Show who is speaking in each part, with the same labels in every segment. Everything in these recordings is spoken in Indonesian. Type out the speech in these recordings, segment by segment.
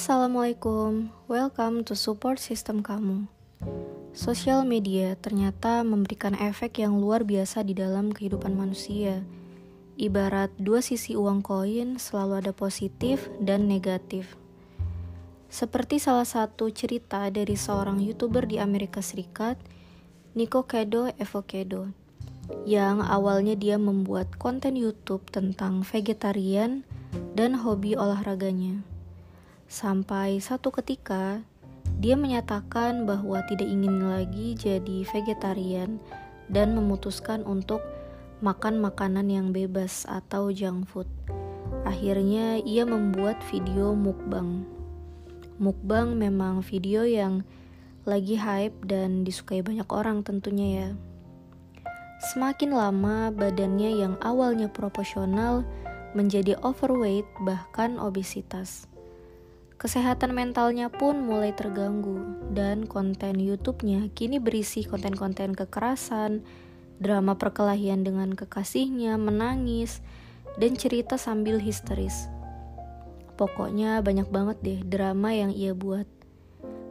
Speaker 1: Assalamualaikum, welcome to support system kamu. Sosial media ternyata memberikan efek yang luar biasa di dalam kehidupan manusia. Ibarat dua sisi uang koin selalu ada positif dan negatif. Seperti salah satu cerita dari seorang YouTuber di Amerika Serikat, Nico Kedo Evocado, yang awalnya dia membuat konten YouTube tentang vegetarian dan hobi olahraganya. Sampai satu ketika, dia menyatakan bahwa tidak ingin lagi jadi vegetarian dan memutuskan untuk makan makanan yang bebas atau junk food. Akhirnya, ia membuat video mukbang. Mukbang memang video yang lagi hype dan disukai banyak orang tentunya ya. Semakin lama, badannya yang awalnya proporsional menjadi overweight bahkan obesitas. Kesehatan mentalnya pun mulai terganggu, dan konten YouTube-nya kini berisi konten-konten kekerasan, drama perkelahian dengan kekasihnya, menangis, dan cerita sambil histeris. Pokoknya banyak banget deh drama yang ia buat.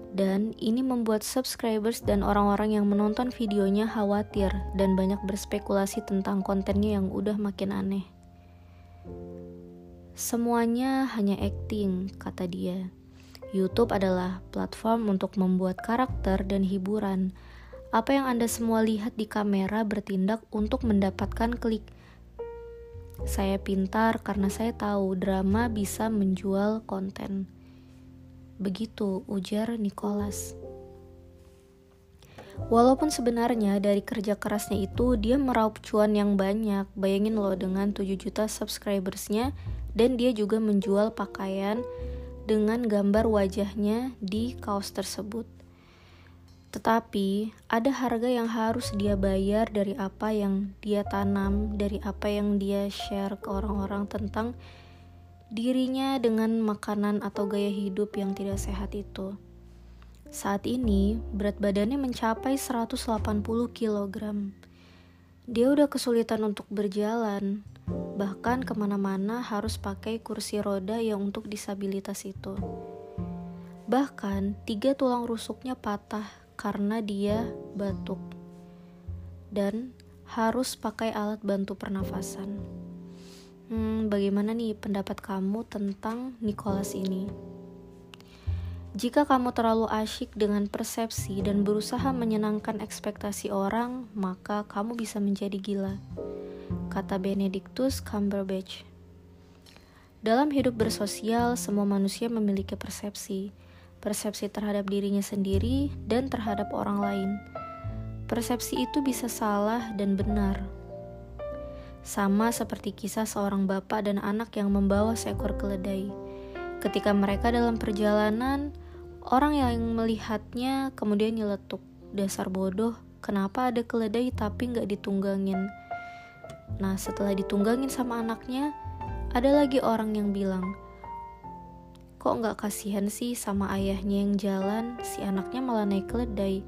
Speaker 1: Dan ini membuat subscribers dan orang-orang yang menonton videonya khawatir dan banyak berspekulasi tentang kontennya yang udah makin aneh. Semuanya hanya acting, kata dia. YouTube adalah platform untuk membuat karakter dan hiburan. Apa yang Anda semua lihat di kamera bertindak untuk mendapatkan klik. Saya pintar karena saya tahu drama bisa menjual konten. Begitu ujar Nicholas. Walaupun sebenarnya dari kerja kerasnya itu dia meraup cuan yang banyak. Bayangin loh dengan 7 juta subscribersnya dan dia juga menjual pakaian dengan gambar wajahnya di kaos tersebut. Tetapi ada harga yang harus dia bayar dari apa yang dia tanam, dari apa yang dia share ke orang-orang tentang dirinya dengan makanan atau gaya hidup yang tidak sehat itu. Saat ini berat badannya mencapai 180 kg. Dia udah kesulitan untuk berjalan, Bahkan ke mana-mana harus pakai kursi roda yang untuk disabilitas itu. Bahkan tiga tulang rusuknya patah karena dia batuk. Dan harus pakai alat bantu pernafasan. Hmm, bagaimana nih pendapat kamu tentang Nicholas ini? Jika kamu terlalu asyik dengan persepsi dan berusaha menyenangkan ekspektasi orang, maka kamu bisa menjadi gila kata Benedictus Cumberbatch. Dalam hidup bersosial, semua manusia memiliki persepsi, persepsi terhadap dirinya sendiri dan terhadap orang lain. Persepsi itu bisa salah dan benar. Sama seperti kisah seorang bapak dan anak yang membawa seekor keledai. Ketika mereka dalam perjalanan, orang yang melihatnya kemudian nyeletuk, dasar bodoh, kenapa ada keledai tapi nggak ditunggangin? Nah, setelah ditunggangin sama anaknya, ada lagi orang yang bilang, kok nggak kasihan sih sama ayahnya yang jalan, si anaknya malah naik keledai.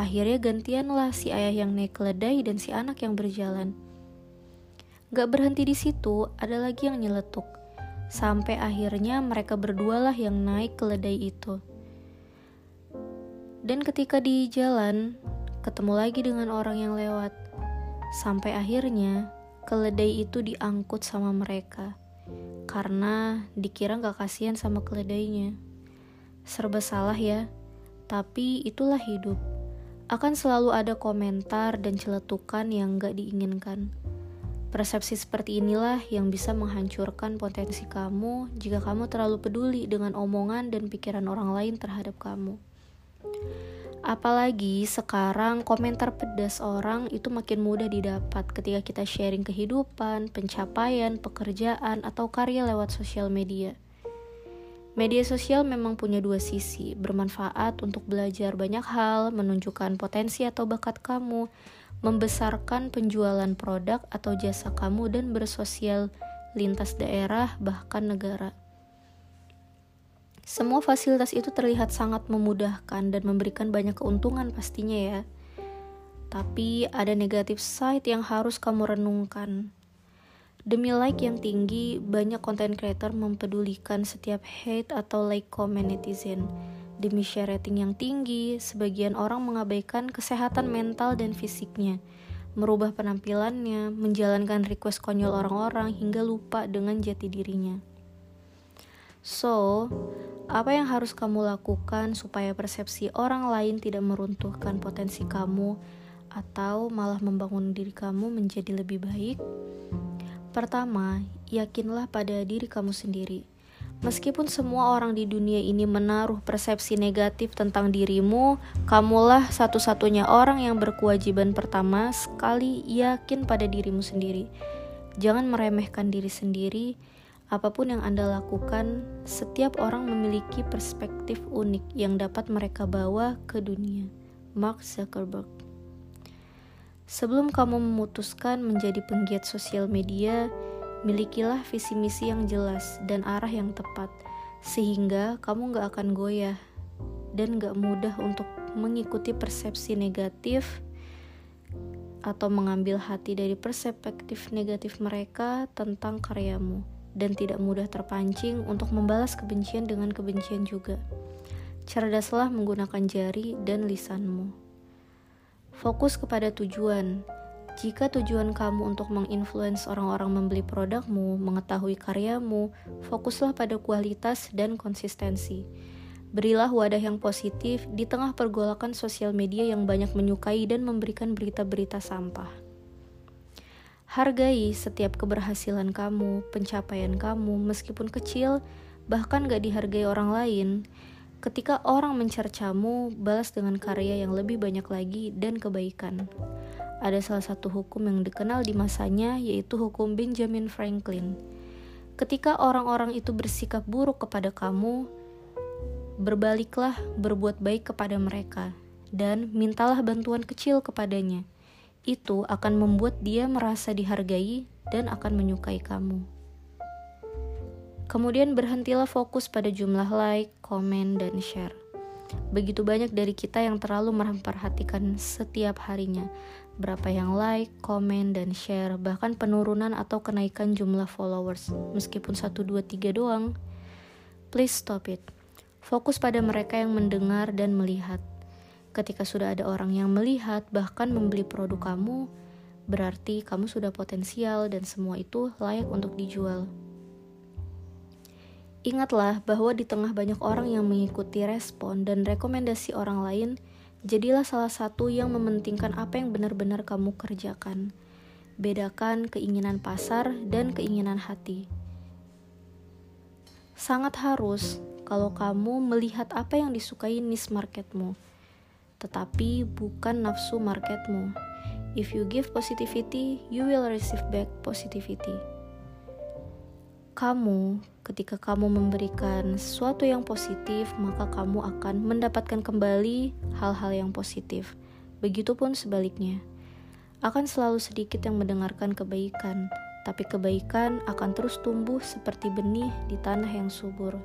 Speaker 1: Akhirnya gantianlah si ayah yang naik keledai dan si anak yang berjalan. Gak berhenti di situ, ada lagi yang nyeletuk. Sampai akhirnya mereka berdualah yang naik keledai itu. Dan ketika di jalan, ketemu lagi dengan orang yang lewat. Sampai akhirnya keledai itu diangkut sama mereka karena dikira gak kasihan sama keledainya. Serba salah ya, tapi itulah hidup. Akan selalu ada komentar dan celetukan yang gak diinginkan. Persepsi seperti inilah yang bisa menghancurkan potensi kamu jika kamu terlalu peduli dengan omongan dan pikiran orang lain terhadap kamu. Apalagi sekarang komentar pedas orang itu makin mudah didapat ketika kita sharing kehidupan, pencapaian, pekerjaan, atau karya lewat sosial media. Media sosial memang punya dua sisi, bermanfaat untuk belajar banyak hal, menunjukkan potensi atau bakat kamu, membesarkan penjualan produk atau jasa kamu, dan bersosial lintas daerah, bahkan negara. Semua fasilitas itu terlihat sangat memudahkan dan memberikan banyak keuntungan pastinya ya. Tapi ada negatif side yang harus kamu renungkan. Demi like yang tinggi, banyak content creator mempedulikan setiap hate atau like comment netizen. Demi share rating yang tinggi, sebagian orang mengabaikan kesehatan mental dan fisiknya, merubah penampilannya, menjalankan request konyol orang-orang hingga lupa dengan jati dirinya. So, apa yang harus kamu lakukan supaya persepsi orang lain tidak meruntuhkan potensi kamu atau malah membangun diri kamu menjadi lebih baik? Pertama, yakinlah pada diri kamu sendiri. Meskipun semua orang di dunia ini menaruh persepsi negatif tentang dirimu, kamulah satu-satunya orang yang berkewajiban pertama sekali yakin pada dirimu sendiri. Jangan meremehkan diri sendiri. Apa pun yang Anda lakukan, setiap orang memiliki perspektif unik yang dapat mereka bawa ke dunia. Mark Zuckerberg Sebelum kamu memutuskan menjadi penggiat sosial media, milikilah visi misi yang jelas dan arah yang tepat, sehingga kamu gak akan goyah dan gak mudah untuk mengikuti persepsi negatif atau mengambil hati dari perspektif negatif mereka tentang karyamu dan tidak mudah terpancing untuk membalas kebencian dengan kebencian juga. Cerdaslah menggunakan jari dan lisanmu. Fokus kepada tujuan. Jika tujuan kamu untuk menginfluence orang-orang membeli produkmu, mengetahui karyamu, fokuslah pada kualitas dan konsistensi. Berilah wadah yang positif di tengah pergolakan sosial media yang banyak menyukai dan memberikan berita-berita sampah. Hargai setiap keberhasilan kamu, pencapaian kamu, meskipun kecil, bahkan gak dihargai orang lain. Ketika orang mencercamu, balas dengan karya yang lebih banyak lagi dan kebaikan. Ada salah satu hukum yang dikenal di masanya, yaitu hukum Benjamin Franklin. Ketika orang-orang itu bersikap buruk kepada kamu, berbaliklah berbuat baik kepada mereka dan mintalah bantuan kecil kepadanya. Itu akan membuat dia merasa dihargai dan akan menyukai kamu. Kemudian berhentilah fokus pada jumlah like, komen, dan share. Begitu banyak dari kita yang terlalu memperhatikan setiap harinya berapa yang like, komen, dan share, bahkan penurunan atau kenaikan jumlah followers, meskipun 1, 2, 3 doang. Please stop it. Fokus pada mereka yang mendengar dan melihat. Ketika sudah ada orang yang melihat, bahkan membeli produk kamu, berarti kamu sudah potensial dan semua itu layak untuk dijual. Ingatlah bahwa di tengah banyak orang yang mengikuti respon dan rekomendasi orang lain, jadilah salah satu yang mementingkan apa yang benar-benar kamu kerjakan. Bedakan keinginan pasar dan keinginan hati. Sangat harus kalau kamu melihat apa yang disukai niche marketmu, tetapi bukan nafsu marketmu. If you give positivity, you will receive back positivity kamu, ketika kamu memberikan sesuatu yang positif, maka kamu akan mendapatkan kembali hal-hal yang positif. Begitupun sebaliknya, akan selalu sedikit yang mendengarkan kebaikan, tapi kebaikan akan terus tumbuh seperti benih di tanah yang subur.